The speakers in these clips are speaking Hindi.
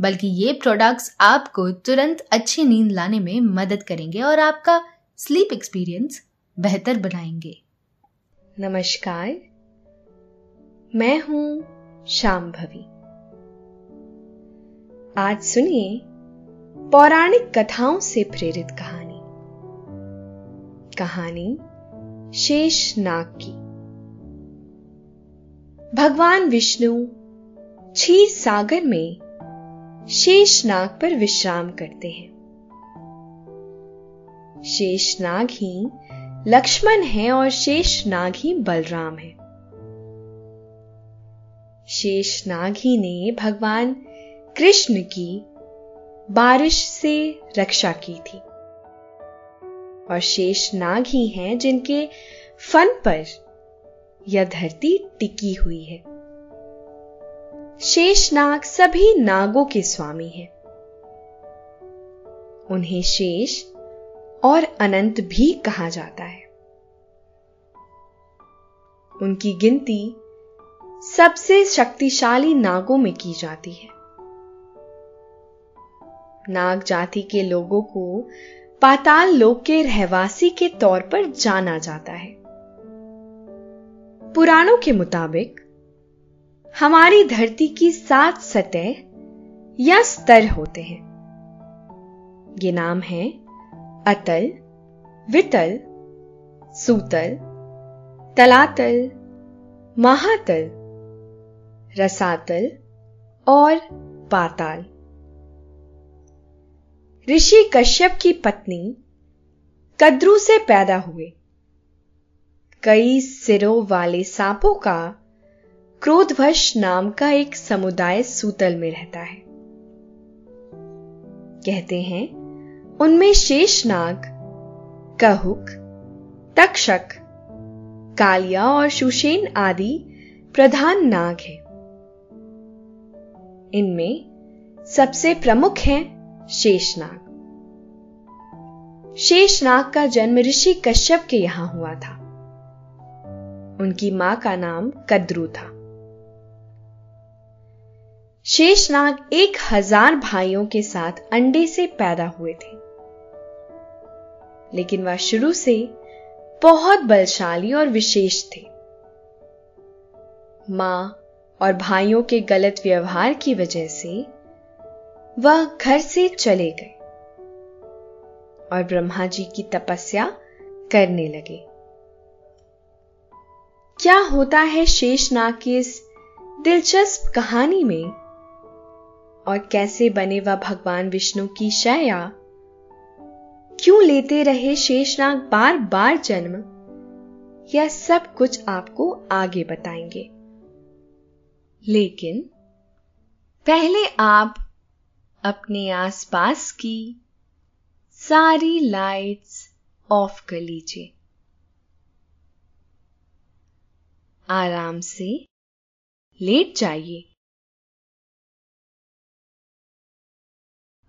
बल्कि ये प्रोडक्ट्स आपको तुरंत अच्छी नींद लाने में मदद करेंगे और आपका स्लीप एक्सपीरियंस बेहतर बनाएँगे। नमस्कार, मैं हूँ श्याम भवी आज सुनिए पौराणिक कथाओं से प्रेरित कहानी। कहानी शेष नाग की। भगवान विष्णु क्षीर सागर में शेषनाग पर विश्राम करते हैं। शेषनाग ही लक्ष्मण है और शेषनाग ही बलराम है। शेषनाग ही ने भगवान कृष्ण की बारिश से रक्षा की थी। और शेषनाग ही हैं जिनके फन पर यह धरती टिकी हुई है। शेषनाग सभी नागों के स्वामी हैं। उन्हें शेष और अनंत भी कहा जाता है। उनकी गिनती सबसे शक्तिशाली नागों में की जाती है। नाग जाति के लोगों को पाताल लोक के रहवासी के तौर पर जाना जाता है। पुराणों के मुताबिक हमारी धरती की सात सतह या स्तर होते हैं। ये नाम है अतल, वितल, सूतल, तलातल, महातल, रसातल और पाताल। ऋषि कश्यप की पत्नी कद्रू से पैदा हुए। कई सिरों वाले सांपों का क्रोधवश नाम का एक समुदाय सूतल में रहता है। कहते हैं, उनमें शेषनाग कहुक, तक्षक, कालिया और सुशेन आदि प्रधान नाग हैं। इनमें सबसे प्रमुख हैं शेषनाग शेषनाग का जन्म ऋषि कश्यप के यहाँ हुआ था। उनकी माँ का नाम कद्रू था। शेषनाग एक हज़ार भाइयों के साथ अंडे से पैदा हुए थे। लेकिन वह शुरू से बहुत बलशाली और विशेष थे। माँ और भाइयों के गलत व्यवहार की वजह से वह घर से चले गए और ब्रह्मा जी की तपस्या करने लगे। क्या होता है शेषनाग की इस दिलचस्प कहानी में? और कैसे बने वह भगवान विष्णु की शया? क्यों लेते रहे शेषनाग बार बार जन्म? यह सब कुछ आपको आगे बताएँगे। लेकिन पहले आप अपने आसपास की सारी लाइट्स ऑफ़ कर लीजिए। आराम से लेट जाइए।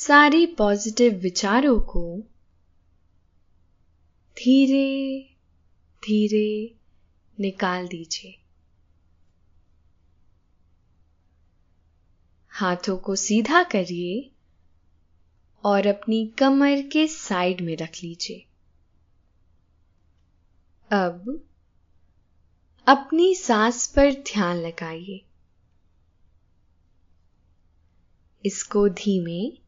सारे पॉजिटिव विचारों को धीरे धीरे निकाल दीजिए। हाथों को सीधा करिए और अपनी कमर के साइड में रख लीजिए। अब अपनी सांस पर ध्यान लगाइए। इसको धीमे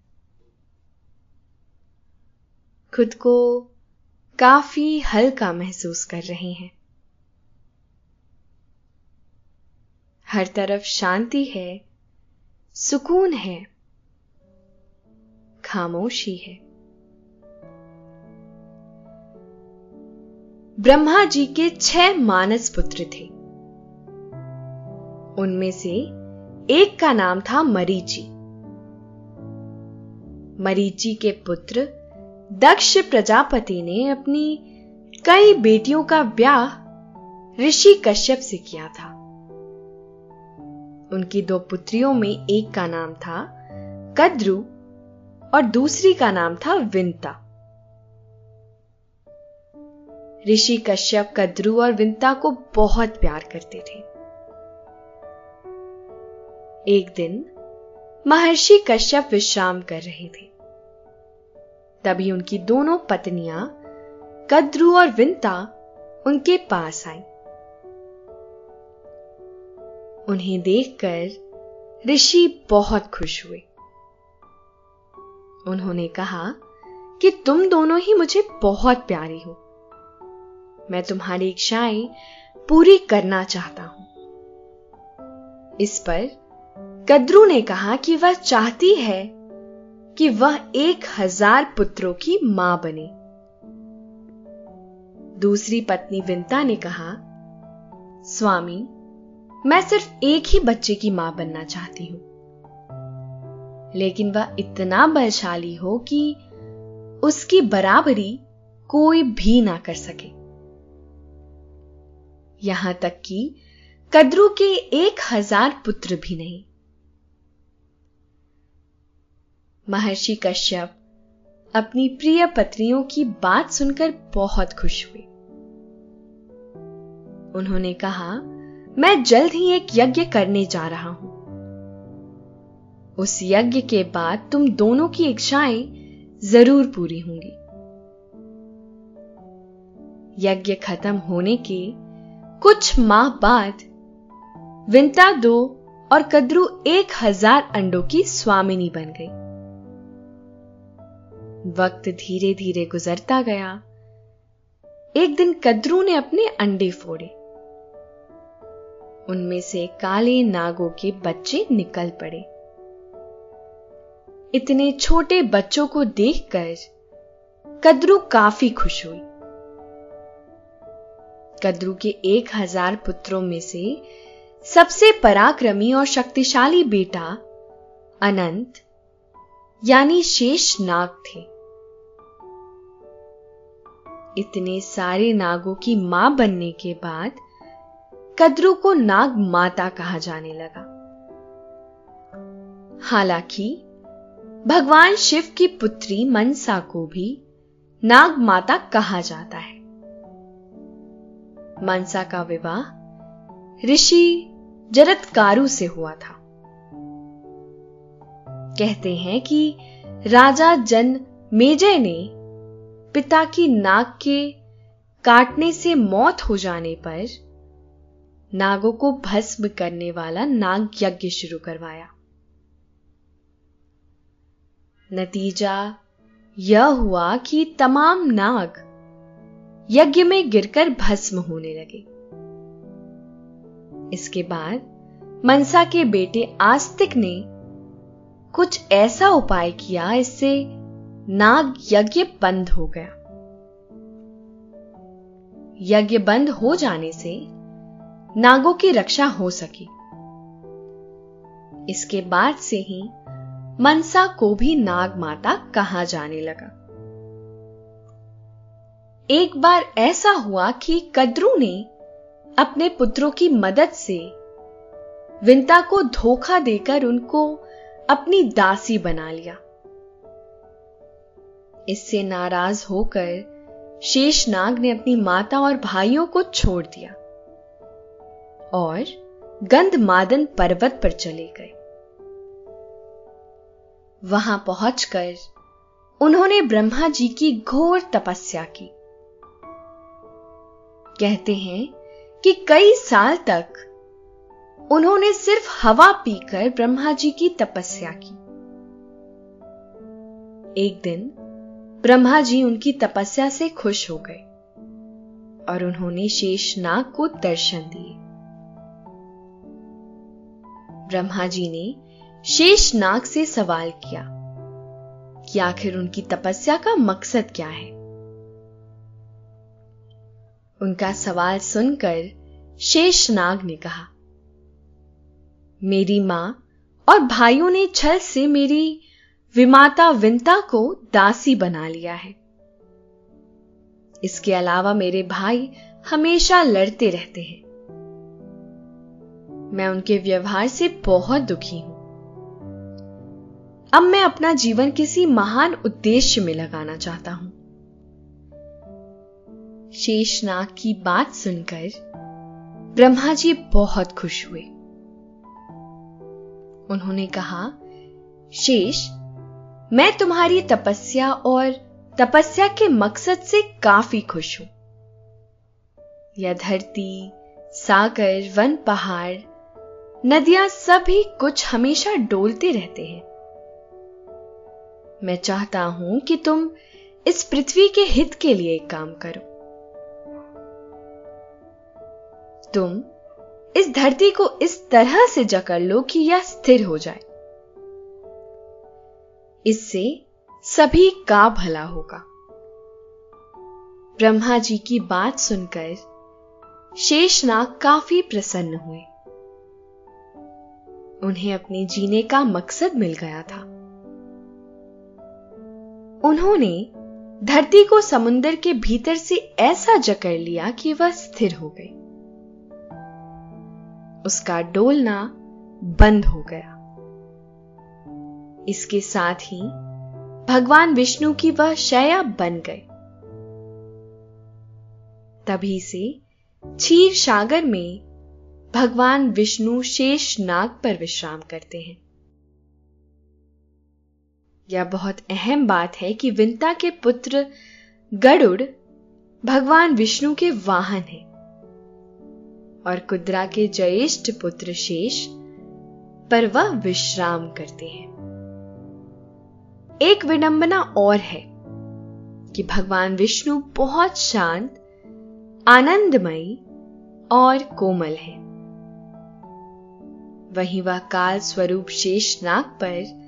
खुद को काफ़ी हल्का महसूस कर रहे हैं। हर तरफ़ शांति है, सुकून है, खामोशी है। ब्रह्मा जी के छह मानस पुत्र थे। उनमें से एक का नाम था मरीची। मरीची के पुत्र दक्ष प्रजापति ने अपनी कई बेटियों का ब्याह ऋषि कश्यप से किया था। उनकी दो पुत्रियों में एक का नाम था कद्रु और दूसरी का नाम था विंता। ऋषि कश्यप, कद्रु और विंता को बहुत प्यार करते थे। एक दिन महर्षि कश्यप विश्राम कर रहे थे। तभी उनकी दोनों पत्नियाँ, कद्रु और विंता, उनके पास आई। उन्हें देखकर ऋषि बहुत खुश हुए। उन्होंने कहा कि तुम दोनों ही मुझे बहुत प्यारी हो। मैं तुम्हारी इच्छाएँ पूरी करना चाहता हूँ। इस पर कद्रू ने कहा कि वह चाहती है कि वह एक हज़ार पुत्रों की माँ बने। दूसरी पत्नी विंता ने कहा, स्वामी, मैं सिर्फ़ एक ही बच्चे की माँ बनना चाहती हूँ। लेकिन वह इतना बलशाली हो कि उसकी बराबरी कोई भी ना कर सके। यहाँ तक कि कद्रू के एक हज़ार पुत्र भी नहीं। महर्षि कश्यप अपनी प्रिय पत्नियों की बात सुनकर बहुत खुश हुए। उन्होंने कहा, मैं जल्द ही एक यज्ञ करने जा रहा हूँ। उस यज्ञ के बाद तुम दोनों की इच्छाएँ ज़रूर पूरी होंगी। यज्ञ खत्म होने के कुछ माह बाद विंता दो और कद्रू एक हज़ार अंडों की स्वामिनी बन गई। वक्त धीरे धीरे गुजरता गया। एक दिन कद्रू ने अपने अंडे फोड़े। उनमें से काले नागों के बच्चे निकल पड़े। इतने छोटे बच्चों को देखकर कद्रू काफ़ी खुश हुई। कद्रू के एक हज़ार पुत्रों में से सबसे पराक्रमी और शक्तिशाली बेटा अनंत यानी शेष नाग थे। इतने सारे नागों की माँ बनने के बाद कद्रू को नाग माता कहा जाने लगा। हालाँकि, भगवान शिव की पुत्री मनसा को भी नाग माता कहा जाता है। मनसा का विवाह ऋषि जरतकारु से हुआ था। कहते हैं कि राजा जन मेजय ने पिता की नाक के काटने से मौत हो जाने पर नागों को भस्म करने वाला नाग यज्ञ शुरू करवाया। नतीजा यह हुआ कि तमाम नाग यज्ञ में गिरकर भस्म होने लगे। इसके बाद मनसा के बेटे आस्तिक ने कुछ ऐसा उपाय किया, इससे नाग यज्ञ बंद हो गया। यज्ञ बंद हो जाने से नागों की रक्षा हो सकी। इसके बाद से ही मनसा को भी नाग माता कहा जाने लगा। एक बार ऐसा हुआ कि कद्रू ने अपने पुत्रों की मदद से विंता को धोखा देकर उनको अपनी दासी बना लिया। इससे नाराज़ होकर शेषनाग ने अपनी माता और भाइयों को छोड़ दिया और गंधमादन पर्वत पर चले गए। वहाँ पहुंचकर उन्होंने ब्रह्मा जी की घोर तपस्या की। कहते हैं कि कई साल तक उन्होंने सिर्फ़ हवा पीकर ब्रह्मा जी की तपस्या की। एक दिन, ब्रह्मा जी उनकी तपस्या से खुश हो गए और उन्होंने शेषनाग को दर्शन दिए। ब्रह्मा जी ने शेषनाग से सवाल किया, कि आखिर उनकी तपस्या का मकसद क्या है? उनका सवाल सुनकर शेषनाग ने कहा मेरी माँ और भाइयों ने छल से मेरी विमाता विंता को दासी बना लिया है। इसके अलावा मेरे भाई हमेशा लड़ते रहते हैं। मैं उनके व्यवहार से बहुत दुखी हूँ। अब मैं अपना जीवन किसी महान उद्देश्य में लगाना चाहता हूँ। शेषनाग की बात सुनकर ब्रह्मा जी बहुत खुश हुए। उन्होंने कहा शेष मैं तुम्हारी तपस्या और तपस्या के मकसद से काफ़ी खुश हूँ। यह धरती, सागर, वन पहाड़, नदियाँ सभी कुछ हमेशा डोलते रहते हैं। मैं चाहता हूँ कि तुम इस पृथ्वी के हित के लिए काम करो। तुम इस धरती को इस तरह से जकड़ लो कि यह स्थिर हो जाए। इससे सभी का भला होगा। ब्रह्मा जी की बात सुनकर शेषनाग काफ़ी प्रसन्न हुए। उन्हें अपने जीने का मकसद मिल गया था। उन्होंने धरती को समुद्र के भीतर से ऐसा जकड़ लिया कि वह स्थिर हो गई। उसका डोलना बंद हो गया। इसके साथ ही भगवान विष्णु की वह शया बन गई। तभी से क्षीर सागर में भगवान विष्णु शेष नाग पर विश्राम करते हैं। यह बहुत अहम बात है कि विंता के पुत्र गरुड़ भगवान विष्णु के वाहन हैं। और कुद्रा के ज्येष्ठ पुत्र शेष पर वह विश्राम करते हैं। एक विडंबना और है कि भगवान विष्णु बहुत शांत, आनंदमयी और कोमल है। वहीं वह काल स्वरूप शेष नाग पर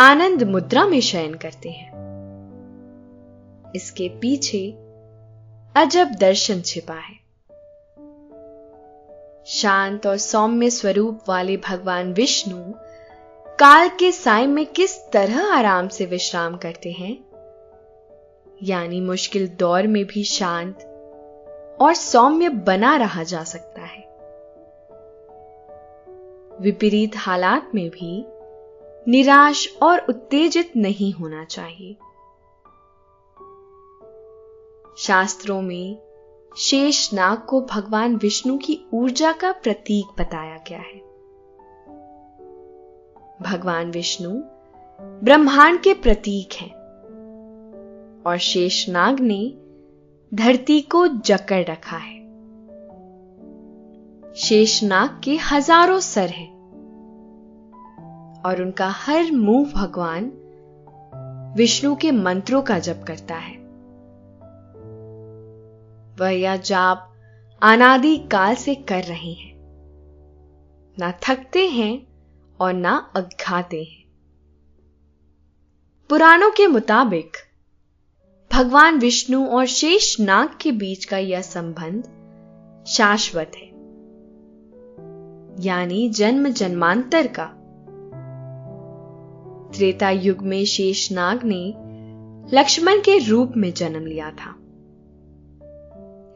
आनंद मुद्रा में शयन करते हैं। इसके पीछे अजब दर्शन छिपा है। शांत और सौम्य स्वरूप वाले भगवान विष्णु, काल के साय में किस तरह आराम से विश्राम करते हैं? यानी मुश्किल दौर में भी शांत और सौम्य बना रहा जा सकता है। विपरीत हालात में भी निराश और उत्तेजित नहीं होना चाहिए। शास्त्रों में शेष नाग को भगवान विष्णु की ऊर्जा का प्रतीक बताया गया है। भगवान विष्णु ब्रह्मांड के प्रतीक हैं और शेषनाग ने धरती को जकड़ रखा है। शेषनाग के हज़ारों सर हैं और उनका हर मुँह भगवान विष्णु के मंत्रों का जप करता है। वह यह जाप अनादि काल से कर रहे हैं। ना थकते हैं और ना अघाते हैं। पुराणों के मुताबिक, भगवान विष्णु और शेष नाग के बीच का यह संबंध शाश्वत है। यानी जन्म जन्मांतर का। त्रेता युग में शेषनाग ने लक्ष्मण के रूप में जन्म लिया था।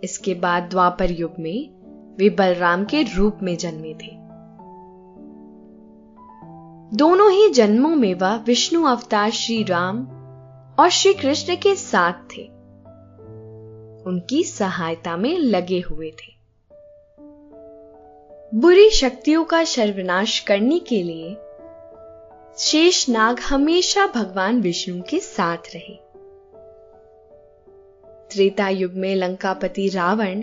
इसके बाद द्वापर युग में वे बलराम के रूप में जन्मे थे। दोनों ही जन्मों में वह विष्णु अवतार श्री राम और श्री कृष्ण के साथ थे। उनकी सहायता में लगे हुए थे। बुरी शक्तियों का सर्वनाश करने के लिए शेष नाग हमेशा भगवान विष्णु के साथ रहे। त्रेता युग में लंकापति रावण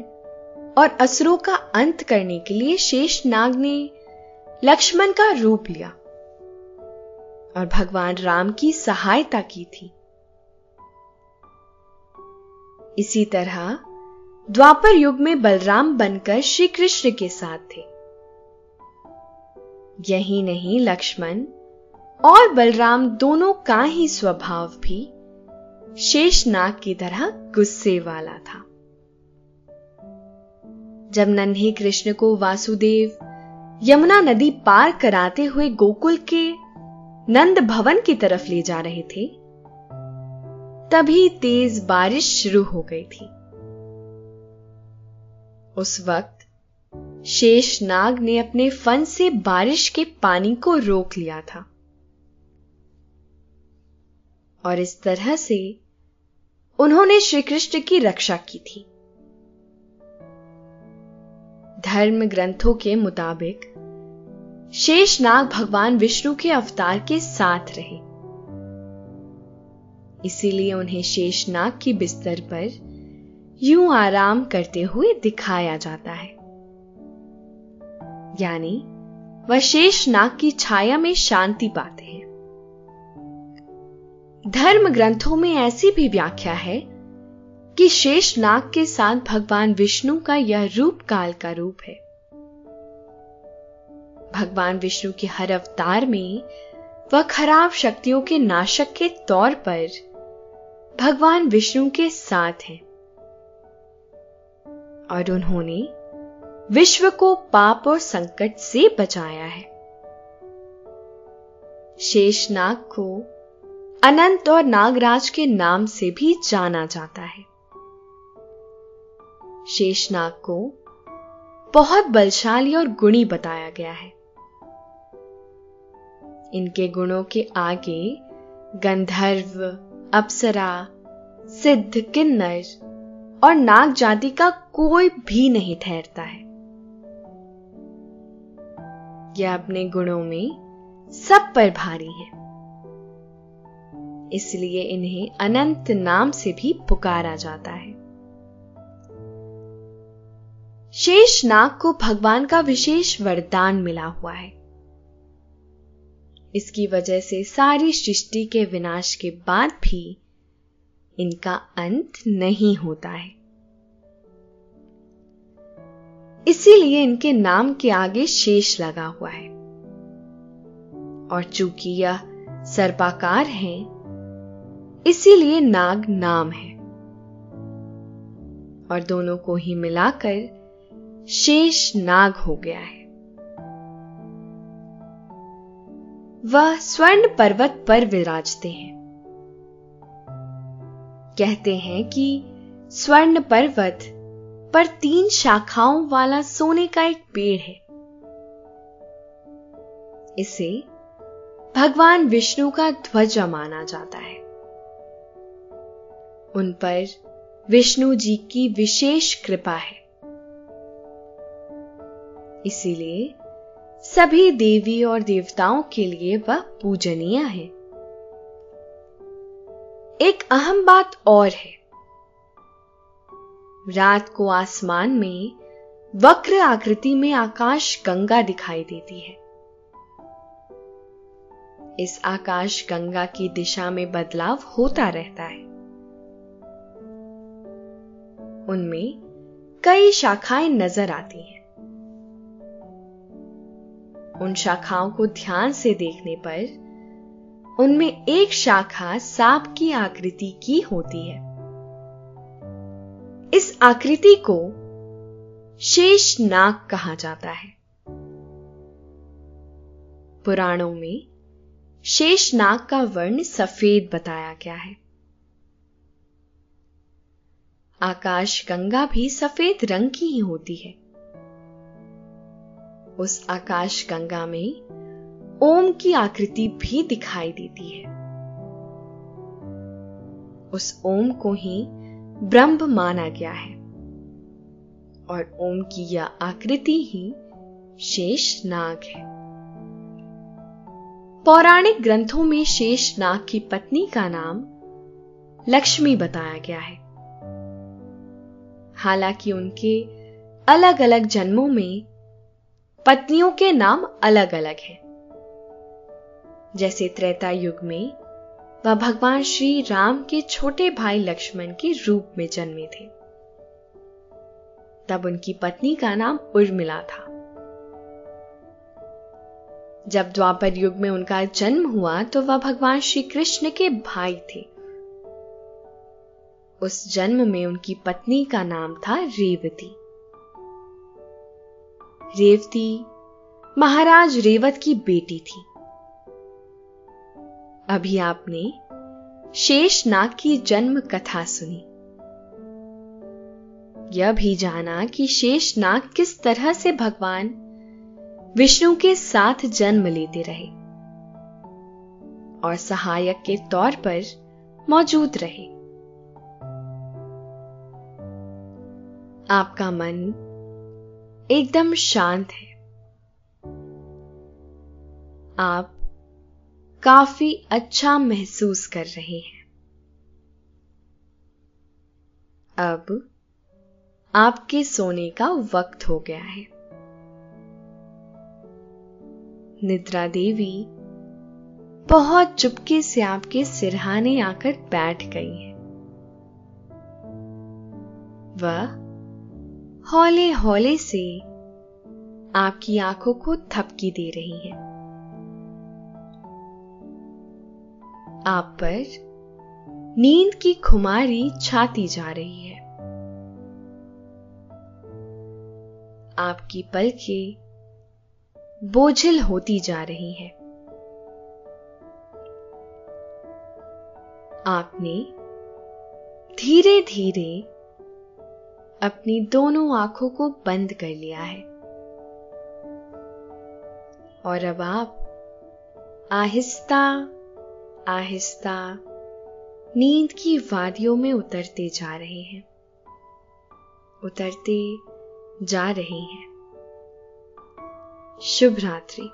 और असुरों का अंत करने के लिए शेष नाग ने लक्ष्मण का रूप लिया और भगवान राम की सहायता की थी। इसी तरह द्वापर युग में बलराम बनकर श्री कृष्ण के साथ थे। यही नहीं लक्ष्मण और बलराम दोनों का ही स्वभाव भी शेषनाग की तरह गुस्से वाला था। जब नन्हे कृष्ण को वासुदेव यमुना नदी पार कराते हुए गोकुल के नंद भवन की तरफ़ ले जा रहे थे, तभी तेज बारिश शुरू हो गई थी। उस वक्त शेषनाग ने अपने फन से बारिश के पानी को रोक लिया था। और इस तरह से उन्होंने श्री कृष्ण की रक्षा की थी। धर्म ग्रंथों के मुताबिक शेषनाग भगवान विष्णु के अवतार के साथ रहे। इसीलिए उन्हें शेषनाग की बिस्तर पर यूँ आराम करते हुए दिखाया जाता है। यानी, वह शेषनाग की छाया में शांति पाते हैं। धर्म ग्रंथों में ऐसी भी व्याख्या है कि शेष नाग के साथ भगवान विष्णु का यह रूप काल का रूप है। भगवान विष्णु के हर अवतार में वह खराब शक्तियों के नाशक के तौर पर भगवान विष्णु के साथ हैं और उन्होंने विश्व को पाप और संकट से बचाया है। शेषनाग को अनंत और नागराज के नाम से भी जाना जाता है। शेषनाग को बहुत बलशाली और गुणी बताया गया है। इनके गुणों के आगे गंधर्व, अप्सरा, सिद्ध, किन्नर और नाग जाति का कोई भी नहीं ठहरता है। यह अपने गुणों में सब पर भारी है। इसलिए इन्हें अनंत नाम से भी पुकारा जाता है। शेष नाग को भगवान का विशेष वरदान मिला हुआ है। इसकी वजह से सारी सृष्टि के विनाश के बाद भी इनका अंत नहीं होता है। इसीलिए इनके नाम के आगे शेष लगा हुआ है। और चूँकि यह सर्पाकार हैं इसीलिए नाग नाम है। और दोनों को ही मिलाकर शेष नाग हो गया है। वह स्वर्ण पर्वत पर विराजते हैं। कहते हैं कि स्वर्ण पर्वत पर तीन शाखाओं वाला सोने का एक पेड़ है। इसे भगवान विष्णु का ध्वज माना जाता है। उन पर विष्णु जी की विशेष कृपा है। इसीलिए सभी देवी और देवताओं के लिए वह पूजनीय है। एक अहम बात और है। रात को आसमान में वक्र आकृति में आकाश गंगा दिखाई देती है। इस आकाश गंगा की दिशा में बदलाव होता रहता है। उनमें कई शाखाएँ नज़र आती हैं। उन शाखाओं को ध्यान से देखने पर उनमें एक शाखा सांप की आकृति की होती है। इस आकृति को शेष नाग कहा जाता है। पुराणों में शेष नाग का वर्ण सफ़ेद बताया गया है। आकाश गंगा भी सफ़ेद रंग की ही होती है। उस आकाश गंगा में ओम की आकृति भी दिखाई देती है। उस ओम को ही ब्रह्म माना गया है। और ओम की यह आकृति ही शेष नाग है। पौराणिक ग्रंथों में शेष नाग की पत्नी का नाम लक्ष्मी बताया गया है। हालाँकि उनके अलग अलग जन्मों में पत्नियों के नाम अलग अलग हैं। जैसे त्रेता युग में वह भगवान श्री राम के छोटे भाई लक्ष्मण के रूप में जन्मे थे। तब उनकी पत्नी का नाम उर्मिला था। जब द्वापर युग में उनका जन्म हुआ तो वह भगवान श्री कृष्ण के भाई थे। उस जन्म में उनकी पत्नी का नाम था रेवती। रेवती महाराज रेवत की बेटी थी। अभी आपने शेष नाग की जन्म कथा सुनी। यह भी जाना कि शेष नाग किस तरह से भगवान विष्णु के साथ जन्म लेते रहे और सहायक के तौर पर मौजूद रहे। आपका मन एकदम शांत है। आप काफ़ी अच्छा महसूस कर रहे हैं। अब आपके सोने का वक्त हो गया है। निद्रा देवी बहुत चुपके से आपके सिरहाने आकर बैठ गई है। वह हौले हौले से आपकी आँखों को थपकी दे रही है। आप पर नींद की खुमारी छाती जा रही है। आपकी पलकें बोझिल होती जा रही है। आपने धीरे धीरे अपनी दोनों आँखों को बंद कर लिया है। और अब आप आहिस्ता आहिस्ता नींद की वादियों में उतरते जा रहे हैं। उतरते जा रहे हैं। शुभ रात्रि।